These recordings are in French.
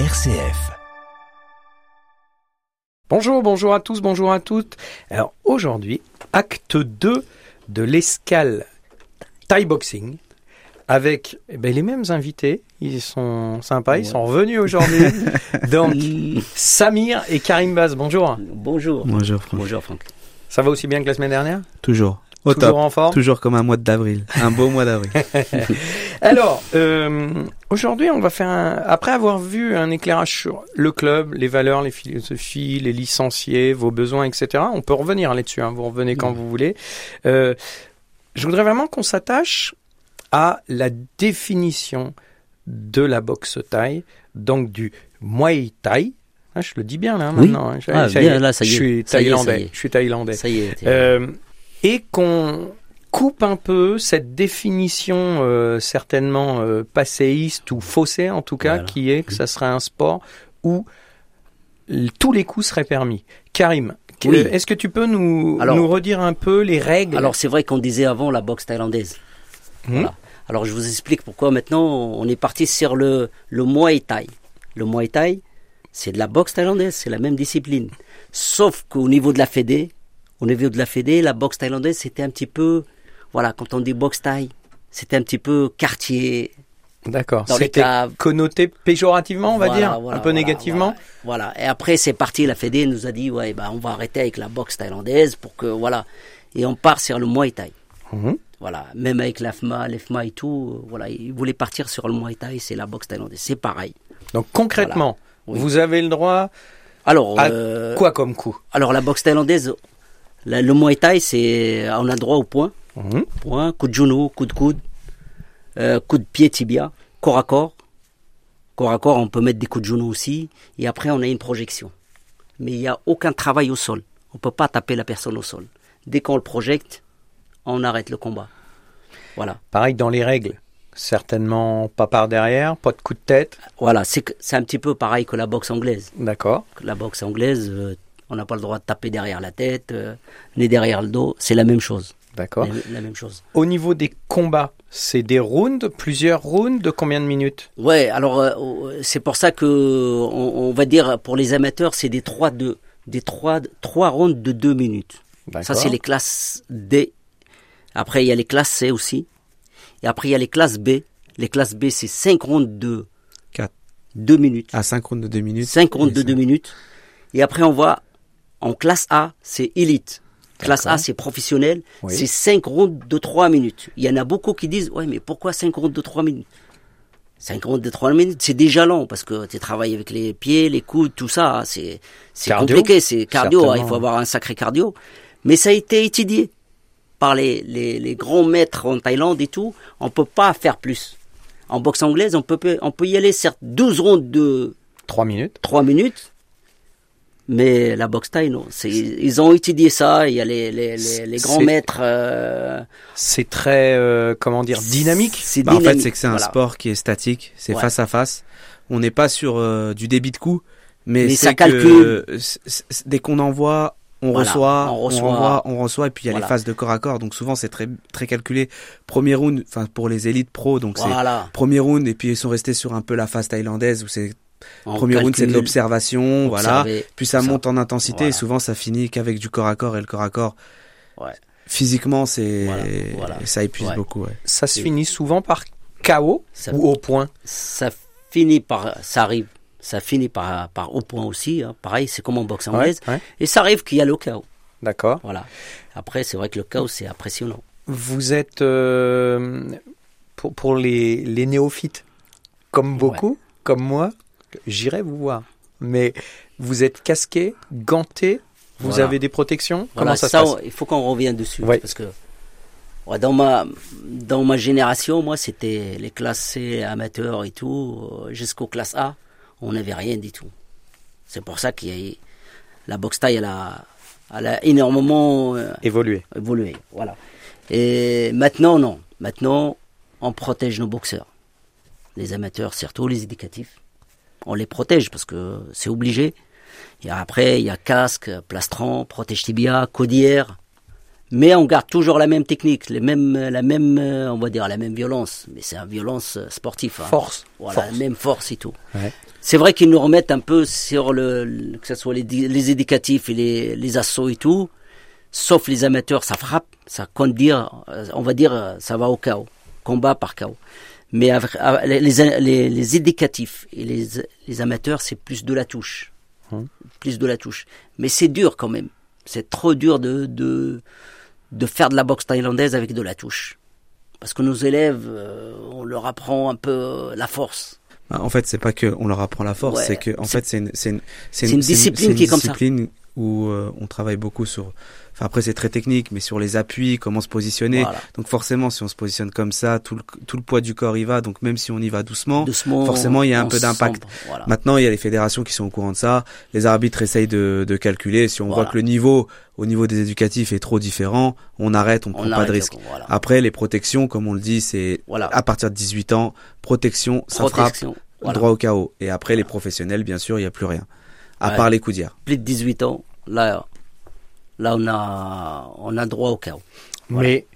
RCF. Bonjour, bonjour à tous, bonjour à toutes. Alors aujourd'hui, acte 2 de l'escale Thai Boxing avec eh ben, les mêmes invités. Ils sont sympas, ils sont revenus aujourd'hui. Donc Samir et Karim Baz, bonjour. Bonjour. Bonjour Franck. Bonjour Franck. Ça va aussi bien que la semaine dernière? Toujours. Au Toujours top. en forme? Toujours comme un mois d'avril. Un beau mois d'avril. Alors, euh, aujourd'hui, on va faire un... Après avoir vu un éclairage sur le club, les valeurs, les philosophies, les licenciés, vos besoins, etc., on peut revenir là-dessus. hein, vous revenez quand vous voulez. Euh, je voudrais vraiment qu'on s'attache à la définition de la boxe thaï, donc du Muay Thai. Ah, je le dis bien là Oui. maintenant. hein. Ah, bien, là, ça y est. Je suis Ça est, ça y thaïlandais. est. Je suis thaïlandais. Ça y est. Euh, et qu'on coupe un peu cette définition euh, certainement euh, passéiste ou faussée en tout cas, Voilà. qui est que ça serait un sport où tous les coups seraient permis. Karim, Oui. est-ce que tu peux nous, Alors- nous redire un peu les règles? Alors c'est vrai qu'on disait avant la boxe thaïlandaise. Hmm. Voilà. Alors je vous explique pourquoi maintenant on est parti sur le, le Muay Thai. Le Muay Thai, c'est de la boxe thaïlandaise, c'est la même discipline. Sauf qu'au niveau de la Fédé, au niveau de la Fédé, la boxe thaïlandaise c'était un petit peu, voilà, quand on dit boxe thaï, c'était un petit peu quartier, D'accord. C'était connoté péjorativement, on va Voilà, dire, voilà, un peu voilà, négativement. Voilà. Et après, c'est parti. La Fédé nous a dit, ouais, bah, on va arrêter avec la boxe thaïlandaise pour que, voilà. Et on part sur le Muay Thai. Mhm. Voilà. Même avec l'AFMA, l'EFMA et tout, euh, voilà. Ils voulaient partir sur le Muay Thai, c'est la boxe thaïlandaise. C'est pareil. Donc concrètement, Oui. vous avez le droit Alors, à euh, quoi comme coup? alors la boxe thaïlandaise, la- le Muay Thai, c'est, on a droit au point. Mhm. Point, coup de genou, coup de coude, euh, coup de pied tibia, corps à corps. Corps à corps, on peut mettre des coups de genou aussi. Et après, on a une projection. Mais il n'y a aucun travail au sol. On ne peut pas taper la personne au sol. Dès qu'on le projette, on arrête le combat. Voilà. Pareil dans les règles. Certainement pas par derrière, pas de coup de tête. Voilà, c'est un petit peu pareil que la boxe anglaise. D'accord. La boxe anglaise, euh, on n'a pas le droit de taper derrière la tête, euh, ni derrière le dos. C'est la même chose. D'accord. La, la même chose. Au niveau des combats, c'est des rounds, plusieurs rounds de combien de minutes? Ouais, alors euh, euh, c'est pour ça que on, on va dire pour les amateurs, c'est des trois de des trois trois rounds de deux minutes. Ça c'est les classes D. Après il y a les classes C aussi. Et après il y a les classes B. Les classes B c'est cinq rounds de Quatre. deux minutes. À 5 rounds de 2 minutes. Cinq rounds Et de ça- deux minutes. Et après on va en classe A, c'est élite. Classe A, c'est professionnel. Oui. C'est cinq rounds de trois minutes. Il y en a beaucoup qui disent, ouais, mais pourquoi cinq rounds de trois minutes? 5 rounds de 3 minutes, c'est déjà long parce que tu travailles avec les pieds, les coudes, tout ça. hein, C'est c'est Cardio, compliqué, c'est cardio. hein, il faut avoir un sacré cardio. Mais ça a été étudié par les, les, les grands maîtres en Thaïlande et tout. On peut pas faire plus. En boxe anglaise, on peut, on peut y aller certes 12 rounds de 3 minutes. 3 minutes. Mais la boxe thaï, non. Ils ont étudié ça. Il y a les, les, les, les grands maîtres. euh, C'est très, euh, comment dire, dynamique. Bah, en fait, c'est que c'est un voilà. sport qui est statique, c'est Ouais. face à face. On n'est pas sur euh, du débit de coups, mais, Mais ça que, calcule. c- c- dès qu'on envoie, on Voilà, reçoit, on on reçoit. renvoie, on reçoit, et puis il y a Voilà. les phases de corps à corps. Donc souvent, c'est très très calculé. Premier round, enfin pour les élites pro, donc c'est premier round, et puis ils sont restés sur un peu la phase thaïlandaise où c'est On premier round, c'est de l'observation, voilà. Puis ça monte en intensité Voilà. et souvent ça finit qu'avec du corps à corps et le corps à corps. Ouais. Physiquement, c'est Voilà, voilà. ça épuise Ouais. beaucoup. Ouais. Ça se Et- finit souvent par KO Ça- ou au point. ça finit par, ça arrive, ça finit par, par au point aussi. hein. Pareil, c'est comme en boxe anglaise. Ouais, ouais. Et ça arrive qu'il y a le chaos. D'accord. Voilà. Après, c'est vrai que le chaos, c'est impressionnant. Vous êtes, euh, pour, pour les, les néophytes, comme beaucoup, comme moi, j'irai vous voir. Mais vous êtes casqué, ganté, vous Voilà. avez des protections? Voilà, Comment ça, ça, se passe? il faut qu'on revienne dessus. Ouais. Parce que ouais, dans, ma, dans ma génération, moi, c'était les classes C amateurs et tout, euh, jusqu'aux classes A, on n'avait rien du tout. C'est pour ça qu'il y a la boxe taille, elle a, elle a énormément euh, Évoluer. évolué. Voilà. Et maintenant, non. Maintenant, on protège nos boxeurs. Les amateurs, surtout les éducatifs. On les protège parce que c'est obligé. Et après, il y a casque, plastron, protège tibia, codière. Mais on garde toujours la même technique, les mêmes, la même, euh, on va dire la même violence. Mais c'est une violence euh, sportive. hein. Force. Voilà, Force. la même force et tout. Ouais. C'est vrai qu'ils nous remettent un peu sur le, que ce soit les, éducatifs et les, les assauts et tout. Sauf les amateurs, ça frappe, ça compte dire, euh, on va dire, ça va au chaos, combat par chaos. Mais les, les, les- éducatifs et les, les amateurs, c'est plus de la touche, Hum. plus de la touche. Mais c'est dur quand même. C'est trop dur de, de de faire de la boxe thaïlandaise avec de la touche. Parce que nos élèves, euh, on leur apprend un peu euh, la force. Bah, En fait, c'est pas que on leur apprend la force, Ouais, c'est que en fait c'est une c'est une c'est une discipline qui est comme ça. Où euh, on travaille beaucoup sur. Enfin après c'est très technique, mais sur les appuis, comment se positionner. Voilà. Donc forcément, si on se positionne comme ça, tout le tout le poids du corps y va. Donc même si on y va doucement, Doucement, forcément, il y a un peu d'impact. Voilà. Maintenant, il y a les fédérations qui sont au courant de ça. Les arbitres essayent de, de calculer. Si on Voilà. voit que le niveau au niveau des éducatifs est trop différent, on arrête, on prend pas de risque. Voilà. Après, les protections, comme on le dit, c'est Voilà. à partir de 18 ans, protection, ça frappe. Voilà. droit au chaos. Et après, les professionnels, bien sûr, il n'y a plus rien. À Ouais. part les coudières. Plus de 18 ans, là, là on a, on a droit au chaos. Voilà. Mais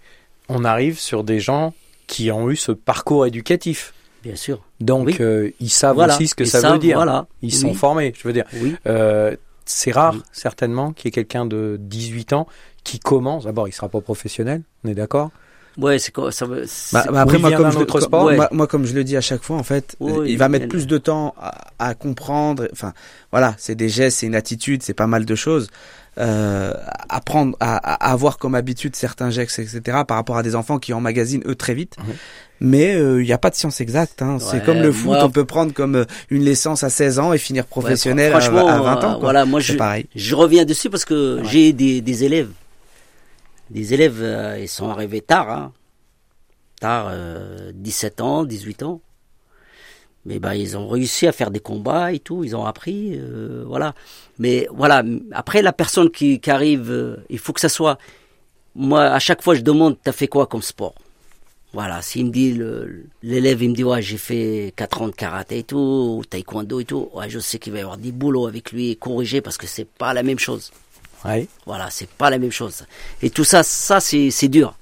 on arrive sur des gens qui ont eu ce parcours éducatif. Bien sûr. Donc, Oui. euh, ils savent Voilà. aussi ce que Ils ça veut dire. Voilà. Ils Oui. sont formés, je veux dire. Oui. Euh, c'est rare, Oui. certainement, qu'il y ait quelqu'un de 18 ans qui commence. D'abord, il sera pas professionnel, on est d'accord Ouais, c'est quoi, ça veut, c'est- Bah, bah, après, moi, comme je, comme- sport, moi, ouais. moi, comme je le dis à chaque fois, en fait, Oui, il va mettre elle- plus de temps à, à comprendre. Enfin, voilà, c'est des gestes, c'est une attitude, c'est pas mal de choses. Euh, apprendre à, à avoir comme habitude certains gestes, etc. Par rapport à des enfants qui emmagasinent eux très vite. Mhm. Mais il n'y a pas de science exacte. Hein. c'est comme le foot, moi- on peut prendre comme euh, une licence à 16 ans et finir professionnel Ouais, à, à 20 ans. euh, quoi. Voilà, moi je, pareil. je reviens dessus parce que j'ai des, des élèves. Des élèves, euh, ils sont arrivés tard, hein. Tard, euh, 17 ans, 18 ans. Mais ben, ils ont réussi à faire des combats et tout, ils ont appris, euh, voilà. Mais voilà, après la personne qui, arrive, euh, il faut que ça soit. Moi, à chaque fois, je demande, t'as fait quoi comme sport? Voilà, s'il me dit, l'élève, il me dit, ouais, j'ai fait 4 ans de karaté et tout, ou taekwondo et tout, ouais, je sais qu'il va y avoir des boulots avec lui, corriger, parce que c'est pas la même chose. Ouais. Voilà, c'est pas la même chose. Et tout ça, ça, c'est c'est dur.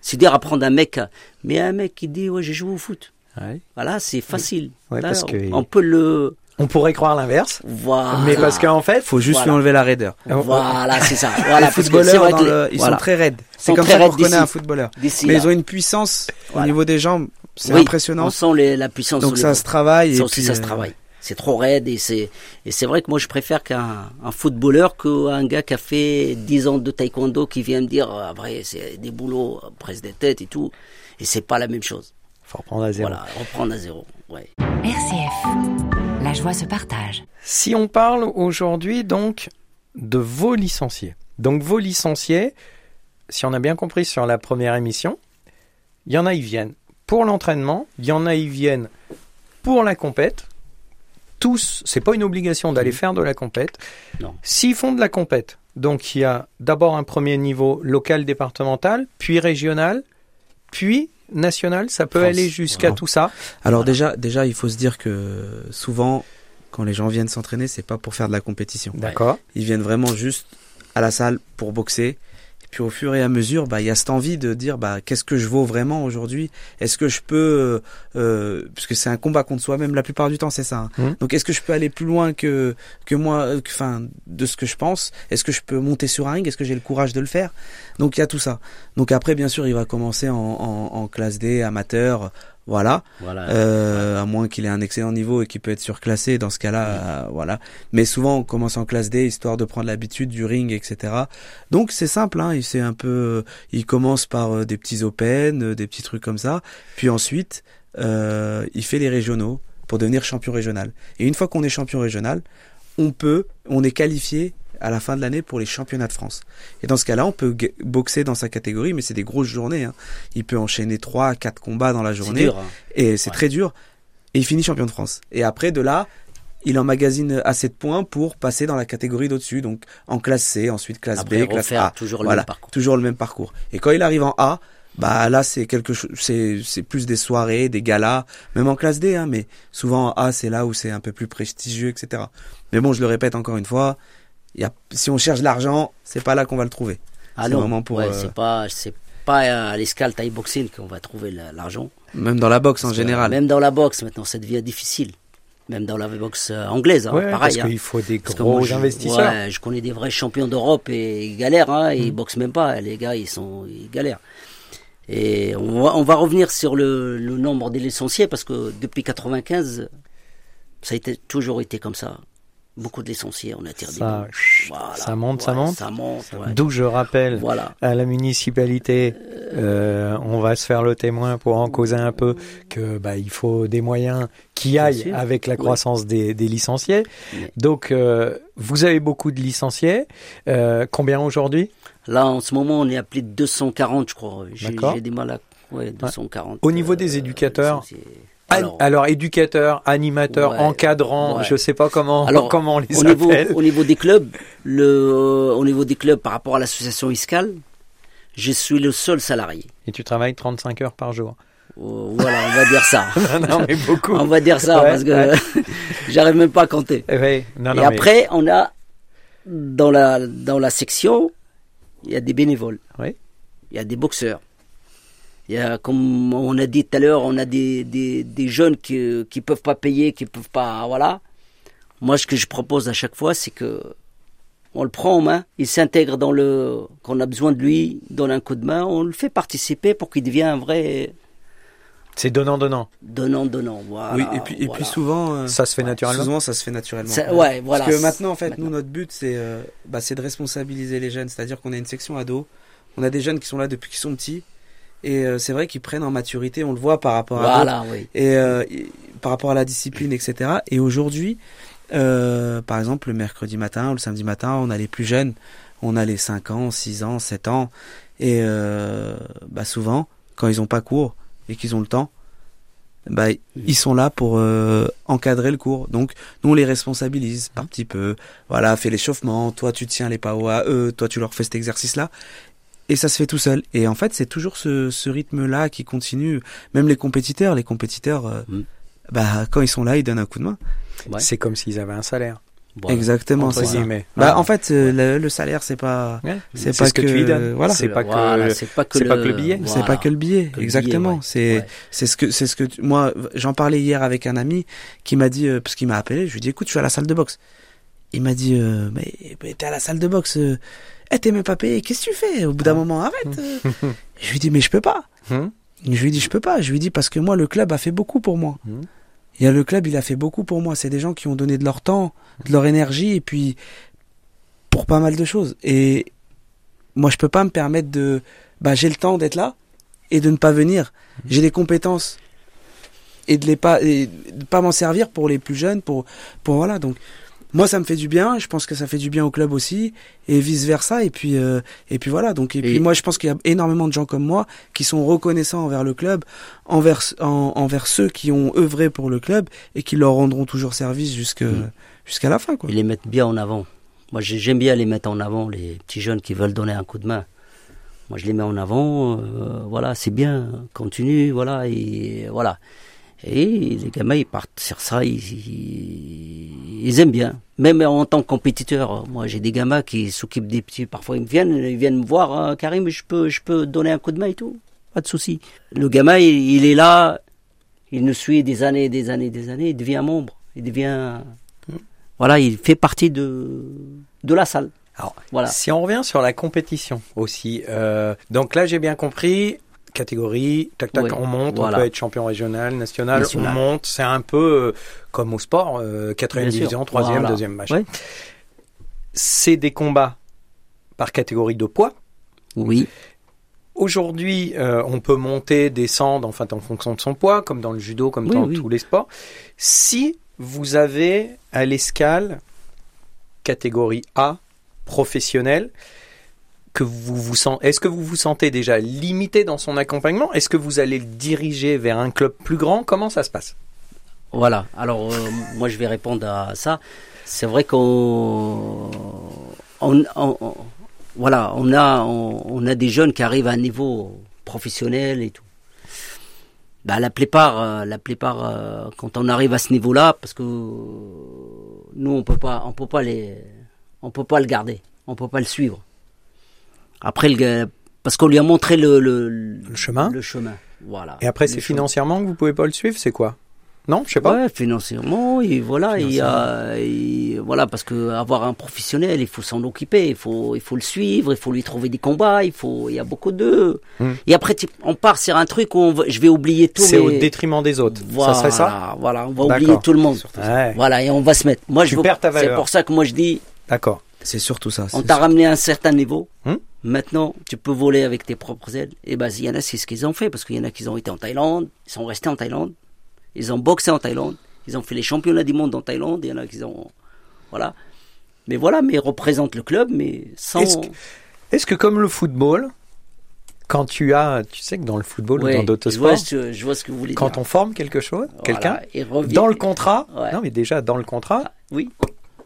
C'est dur à prendre un mec, mais un mec qui dit, ouais, j'ai joué au foot. Ouais. Voilà, c'est facile. Ouais, Là, parce on, que- on peut le On pourrait croire l'inverse, voir. mais parce qu'en fait, Faut juste Voilà. lui enlever la raideur. Voilà, c'est ça. Voilà, les footballeurs, vrai le- ils voilà. sont très raides. C'est comme ça qu'on reconnaît un footballeur. Mais là. ils ont une puissance Voilà. au niveau des jambes, c'est Oui, impressionnant. On sent les- la puissance. Donc ça se travaille. Et aussi, puis, ça se euh, travaille. C'est trop raide et c'est et c'est vrai que moi je préfère qu'un un footballeur qu'un gars qui a fait 10 ans de taekwondo qui vient me dire ah, après c'est des boulots presse des têtes et tout et c'est pas la même chose. faut reprendre à zéro. Voilà, reprendre à zéro. Ouais. RCF. La joie se partage. Si on parle aujourd'hui donc de vos licenciés. Donc vos licenciés, si on a bien compris sur la première émission, il y en a ils viennent pour l'entraînement, il y en a ils viennent pour la compète. Tous, c'est pas une obligation d'aller faire de la compète. Non. S'ils font de la compète, donc il y a d'abord un premier niveau local départemental, puis régional, puis national, ça peut France, aller jusqu'à voilà. tout ça. Alors Voilà. déjà, déjà, il faut se dire que souvent, quand les gens viennent s'entraîner, c'est pas pour faire de la compétition. D'accord. Ils viennent vraiment juste à la salle pour boxer. Et puis au fur et à mesure, bah il y a cette envie de dire bah qu'est-ce que je vaux vraiment aujourd'hui? Est-ce que je peux euh, euh, parce que c'est un combat contre soi-même la plupart du temps, c'est ça. hein. Mhm. Donc est-ce que je peux aller plus loin que que moi euh, enfin de ce que je pense? Est-ce que je peux monter sur un ring? Est-ce que j'ai le courage de le faire? Donc il y a tout ça. Donc après bien sûr, il va commencer en, en, en classe D amateur, voilà. Voilà. Euh, à moins qu'il ait un excellent niveau et qu'il peut être surclassé dans ce cas-là, euh, voilà. Mais souvent on commence en classe D histoire de prendre l'habitude du ring, etc. Donc c'est simple, hein, il c'est un peu, il commence par euh, des petits open, euh, des petits trucs comme ça, puis ensuite euh, il fait les régionaux pour devenir champion régional. Et une fois qu'on est champion régional, on peut, on est qualifié à la fin de l'année pour les championnats de France. Et dans ce cas-là, on peut boxer dans sa catégorie, mais c'est des grosses journées. Hein. Il peut enchaîner trois à quatre combats dans la c'est journée. dur. hein. Et c'est Ouais. très dur. Et il finit champion de France. Et après, de là, il emmagasine assez de points pour passer dans la catégorie d'au-dessus. Donc, en classe C, ensuite classe Après B, classe A. toujours le même parcours. Toujours le même parcours. Et quand il arrive en A, bah là, c'est quelque chose, c'est, c'est plus des soirées, des galas, même en classe D, hein, mais souvent en A, c'est là où c'est un peu plus prestigieux, etc. Mais bon, je le répète encore une fois, y a, si on cherche l'argent, c'est pas là qu'on va le trouver. Ah C'est non, vraiment pour, ouais, euh, c'est pas, c'est pas à l'escale Thai boxing qu'on va trouver la- l'argent. Même dans la boxe en Parce général. Même dans la boxe, maintenant, ça devient difficile. Même dans la boxe euh, anglaise, hein, Ouais, parce pareil. hein. qu'il faut des Parce gros moi, je- investisseurs. Ouais, je connais des vrais champions d'Europe et ils galèrent, hein, Mm. ils boxent même pas. Les gars, ils sont, ils galèrent. Et on va, on va revenir sur le, le nombre des licenciés parce que depuis 95, ça a été, toujours été comme ça. Beaucoup de licenciés, on a interdit. Ça, Voilà. ça monte, ça monte. Ça monte, ouais. D'où je rappelle Voilà. à la municipalité, euh, on va se faire le témoin pour en causer un peu, que bah, il faut des moyens qui aillent avec la croissance des, des licenciés. Donc, euh, vous avez beaucoup de licenciés. Euh, combien aujourd'hui? Là, en ce moment, on est à plus de 240, je crois. J'ai des mal à. Ouais, 240. Au niveau des éducateurs, licenciés. Alors, Alors, éducateurs, animateurs, Ouais. je sais pas comment, Alors, comment on les au niveau, appelle. au niveau des clubs, le, au niveau des clubs par rapport à l'association ISCAL, je suis le seul salarié. Et tu travailles 35 heures par jour. Euh, Voilà, on va dire ça. non, mais beaucoup. on va dire ça Ouais, parce que j'arrive même pas à compter. Non, non, Et mais- après, on a dans la dans la section, il y a des bénévoles. Oui. Il y a des boxeurs. Il y a, comme on a dit tout à l'heure, on a des, des, des jeunes qui qui peuvent pas payer, qui peuvent pas, voilà. Moi, ce que je propose à chaque fois, c'est que on le prend en main, il s'intègre dans le, qu'on a besoin de lui, donne un coup de main, on le fait participer pour qu'il devienne un vrai c'est donnant-donnant. donnant donnant. Voilà. oui, et puis, et voilà. puis souvent, euh, Ça se fait naturellement. souvent ça se fait naturellement. Ça- ouais, voilà. Parce que maintenant, en fait, Maintenant. nous, notre but, c'est euh, bah, c'est de responsabiliser les jeunes. C'est-à-dire qu'on a une section ado. On a des jeunes qui sont là depuis qu'ils sont petits. Et euh, c'est vrai qu'ils prennent en maturité. On le voit par rapport à. Voilà, oui. et euh, et par rapport à la discipline, etc. Et aujourd'hui, euh, par exemple, le mercredi matin ou le samedi matin, on a les plus jeunes, on a les 5 ans, 6 ans, 7 ans, et euh, bah souvent, quand ils ont pas cours et qu'ils ont le temps, bah ils sont là pour euh, encadrer le cours. Donc nous on les responsabilise par petit peu. Voilà, fais l'échauffement, toi tu tiens les PAO à eux, toi tu leur fais cet exercice là. Et ça se fait tout seul. Et en fait, c'est toujours ce, ce rythme-là qui continue. Même les compétiteurs, les compétiteurs, euh, Mm. bah quand ils sont là, ils donnent un coup de main. Ouais. C'est comme s'ils avaient un salaire. Voilà. Exactement, entre c'est ça. Bah Ah. en fait, euh, le, le salaire, c'est pas, Ouais, c'est pas ce que, tu lui donnes. voilà. C'est pas que Voilà, pas que, c'est pas que le billet. c'est pas que le billet. Que le Exactement. ouais. C'est Ouais. c'est ce que c'est ce que tu- moi j'en parlais hier avec un ami qui m'a dit euh, parce qu'il m'a appelé. Je lui ai dit écoute, je suis à la salle de boxe. Il m'a dit euh, mais, mais t'es à la salle de boxe. Euh, eh, t'es même pas payé. Qu'est-ce que tu fais? Au bout d'un moment, arrête. euh. je lui dit mais je peux pas. Hum, Je lui dit, je peux pas. Je lui dit, parce que moi, le club a fait beaucoup pour moi. Mhm. Il y a le club, il a fait beaucoup pour moi. C'est des gens qui ont donné de leur temps, de leur énergie, et puis, pour pas mal de choses. Et moi, je peux pas me permettre de, bah, j'ai le temps d'être là, et de ne pas venir. J'ai des compétences. Et de les pas, et de pas m'en servir pour les plus jeunes, pour, pour voilà. Donc, moi, ça me fait du bien. Je pense que ça fait du bien au club aussi, et vice versa. Et puis, euh, et puis voilà. Donc, et, Et- puis moi, je pense qu'il y a énormément de gens comme moi qui sont reconnaissants envers le club, envers, en- envers ceux qui ont œuvré pour le club et qui leur rendront toujours service jusque, Mm. jusqu'à la fin, quoi. Ils les mettent bien en avant. Moi, j'ai- j'aime bien les mettre en avant, les petits jeunes qui veulent donner un coup de main. Moi, je les mets en avant. euh, voilà, c'est bien. Continue, voilà, et voilà. Et les gamins, ils partent sur ça. Ils, aiment bien. Même en tant que compétiteur, moi, j'ai des gamins qui s'occupent des petits. Parfois, ils viennent, ils viennent me voir. hein, Karim, je peux, je peux donner un coup de main et tout. Pas de souci. Le gamin, il, est là. Il nous suit des années, des années, des années. Il devient membre. Il devient voilà, il fait partie de, de la salle. Voilà. Si on revient sur la compétition aussi, euh, donc là j'ai bien compris, catégorie, tac tac, on monte, voilà. on peut être champion régional, national, National. on monte, c'est un peu euh, comme au sport, euh, quatrième sûr. division, troisième, Voilà. deuxième. Ouais. C'est des combats par catégorie de poids. Oui, Aujourd'hui, euh, on peut monter, descendre, enfin en fonction de son poids, comme dans le judo, comme Oui, dans oui. tous les sports. Si vous avez à l'escale catégorie A professionnelle, que vous vous sentez, est-ce que vous vous sentez déjà limité dans son accompagnement? Est-ce que vous allez le diriger vers un club plus grand? Comment ça se passe? Voilà. Alors, euh, moi, je vais répondre à ça. C'est vrai qu'on. on- voilà, on a, on a des jeunes qui arrivent à un niveau professionnel et tout. Bah, la plupart, euh, la plupart, euh, quand on arrive à ce niveau-là, parce que nous, on peut pas, on peut pas les, on peut pas le garder, on peut pas le suivre. Après, le gars- parce qu'on lui a montré le, le, Le chemin. le chemin. Voilà. Et après, c'est chemin. financièrement que vous pouvez pas le suivre, c'est quoi? Non, je sais pas. Ouais, financièrement, et voilà, il y a, et voilà, parce que avoir un professionnel, il faut s'en occuper, il faut, il faut le suivre, il faut lui trouver des combats, il faut, il y a beaucoup de. Hmm. Et après, on part sur un truc où on je vais oublier tout. C'est au mais- détriment des autres. Voilà, Ça serait ça? Voilà, on va D'accord. oublier tout le monde. Ouais. Voilà, et on va se mettre. Moi, Tu je veux- perds ta C'est valeur. pour ça que moi je dis, D'accord. C'est surtout ça. on c'est t'a ramené à un certain niveau. Hmm. Maintenant, tu peux voler avec tes propres ailes. Et ben, il y en a, c'est ce qu'ils ont fait, parce qu'il y en a qui ont été en Thaïlande, ils sont restés en Thaïlande, ils ont boxé en Thaïlande, ils ont fait les championnats du monde en Thaïlande, il y en a qui ont, voilà. Mais voilà, mais ils représentent le club, mais sans. Est-ce que- comme le football, quand tu as, tu sais que dans le football Ouais, ou dans d'autres sports, je vois ce que vous voulez quand dire. on forme quelque chose, Voilà, quelqu'un, dans le contrat, Ouais. non mais déjà dans le contrat, Oui,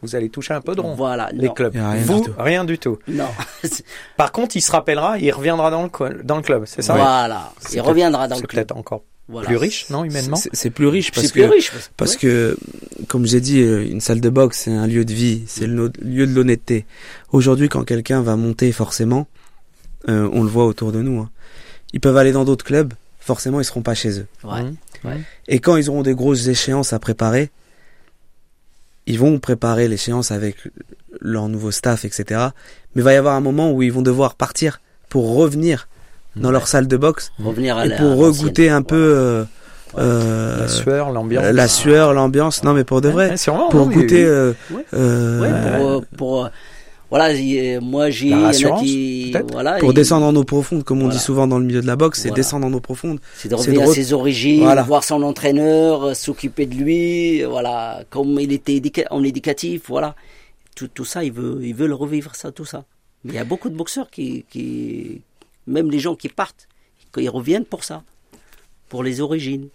vous allez toucher un peu de rond. voilà, Les non, clubs. Rien vous, du tout. rien du tout. non. Par contre, il se rappellera, il reviendra dans le, dans le club, c'est ça? Voilà, C'est il reviendra dans le C'est club. peut-être encore Voilà. plus riche, non, humainement? C'est c'est plus riche parce C'est plus que riche. Parce, parce ouais. que comme j'ai dit, euh, une salle de boxe c'est un lieu de vie, c'est le lieu de l'honnêteté. Aujourd'hui, quand quelqu'un va monter, forcément, euh, on le voit autour de nous. hein. Ils peuvent aller dans d'autres clubs, forcément, ils seront pas chez eux. Ouais. Mmh. Et quand ils auront des grosses échéances à préparer, ils vont préparer l'échéance avec leur nouveau staff, etc. Mais il va y avoir un moment où ils vont devoir partir pour revenir dans leur salle de boxe Revenir à et pour regoûter un peu euh, euh, La sueur, l'ambiance. la sueur, l'ambiance. Non, mais pour de vrai, Ouais, pour non, goûter. mais- euh, Ouais. euh, Ouais, pour, euh, pour, euh, voilà, moi j'ai, qui, voilà, pour et descendre en eau profonde, comme on Voilà. dit souvent dans le milieu de la boxe, c'est Voilà. descendre en eau profonde. c'est de revenir de à ses origines, Voilà. voir son entraîneur, euh, s'occuper de lui, voilà, comme il était en éducatif, voilà, tout, tout ça, il veut, il veut le revivre ça, tout ça. Mais il y a beaucoup de boxeurs qui, qui, même les gens qui partent, ils reviennent pour ça, pour les origines.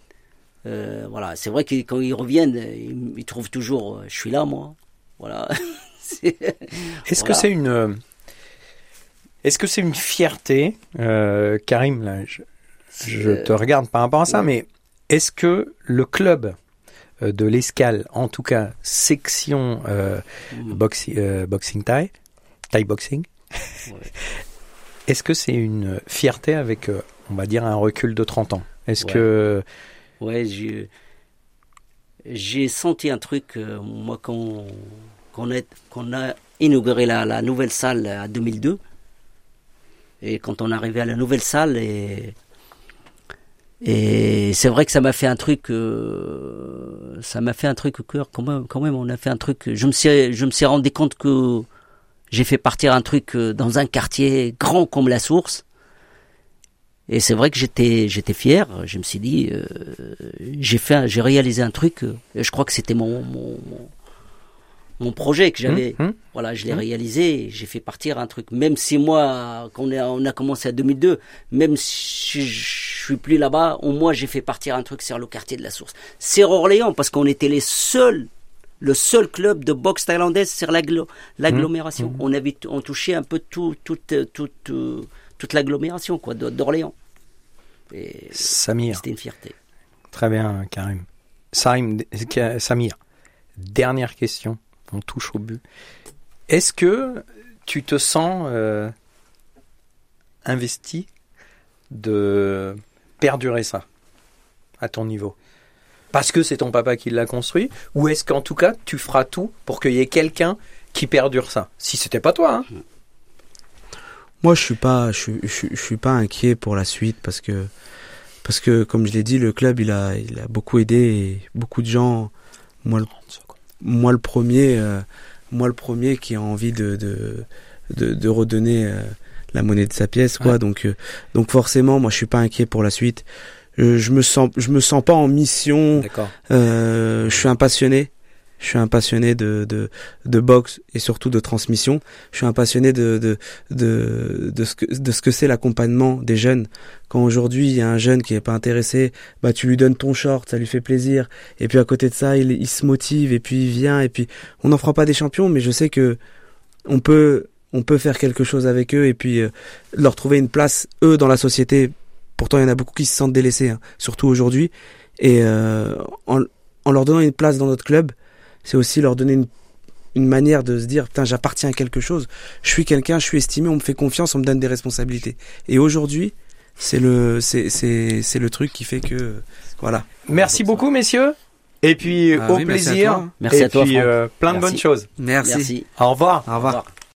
Euh, voilà, c'est vrai que quand ils reviennent, ils, ils trouvent toujours, euh, je suis là moi, voilà. C'est- Est-ce que Voilà. c'est une euh, est-ce que c'est une fierté euh, Karim là je, je te regarde par rapport à ça ouais. mais est-ce que le club euh, de l'escale en tout cas section euh, Mm. boxi- euh, boxing Thai Thai boxing Ouais. est-ce que c'est une fierté avec on va dire un recul de 30 ans? Est-ce Ouais. que Ouais, j'ai j'ai senti un truc moi quand qu'on a inauguré la, nouvelle salle à 2002 et quand on est arrivé à la nouvelle salle et c'est vrai que ça m'a fait un truc euh, ça m'a fait un truc au cœur quand même quand même on a fait un truc je me suis je me suis rendu compte que j'ai fait partir un truc euh, dans un quartier grand comme la source et c'est vrai que j'étais j'étais fier. Je me suis dit, euh, j'ai fait, j'ai réalisé un truc. je crois que c'était mon mon- mon projet que j'avais. Hum, hum. Voilà, je l'ai Hum. réalisé. J'ai fait partir un truc. Même si moi, quand on a, on a commencé à 2002, même si je suis plus là-bas, au moins j'ai fait partir un truc sur le quartier de la Source. C'est Orléans parce qu'on était les seuls. Le seul club de boxe thaïlandaise sur l'agglo- l'agglomération. On avait, on touchait un peu tout, toute, toute, euh, toute l'agglomération quoi, d'Orléans. Samir c'était une fierté. Très bien, Karim. Sarim, Samir, dernière question. On touche au but. Est-ce que tu te sens euh, investi de perdurer ça à ton niveau? Parce que c'est ton papa qui l'a construit Ou est-ce qu'en tout cas, tu feras tout pour qu'il y ait quelqu'un qui perdure ça? Si c'était pas toi, hein Moi, je suis pas, je suis, je, suis- je suis pas inquiet pour la suite parce que, parce que, comme je l'ai dit, le club, il a, il a beaucoup aidé et beaucoup de gens. Moi, moi le premier, euh, moi le premier qui a envie de, de, de, de redonner euh, la monnaie de sa pièce, quoi. Ouais. Donc, euh, donc forcément, moi, je suis pas inquiet pour la suite. Euh, je me sens, je me sens pas en mission. Euh, je suis un passionné. Je suis un passionné de, de, de boxe et surtout de transmission. Je suis un passionné de, de, de, de ce que, de ce que c'est l'accompagnement des jeunes. Quand aujourd'hui il y a un jeune qui est pas intéressé, bah tu lui donnes ton short, ça lui fait plaisir. Et puis à côté de ça, il, il se motive et puis il vient et puis on n'en fera pas des champions, mais je sais que on peut, on peut faire quelque chose avec eux et puis euh, leur trouver une place eux dans la société. Pourtant il y en a beaucoup qui se sentent délaissés, hein, surtout aujourd'hui. Et euh, en, en leur donnant une place dans notre club, c'est aussi leur donner une, une manière de se dire, putain, j'appartiens à quelque chose. Je suis quelqu'un, je suis estimé, on me fait confiance, on me donne des responsabilités. Et aujourd'hui, c'est le, c'est, c'est, c'est le truc qui fait que, voilà. Merci beaucoup, messieurs. Et puis, Ah au oui, merci à plaisir. toi. Merci Et à toi, puis, euh, plein de bonnes choses. Merci. Merci. Au revoir. Au revoir.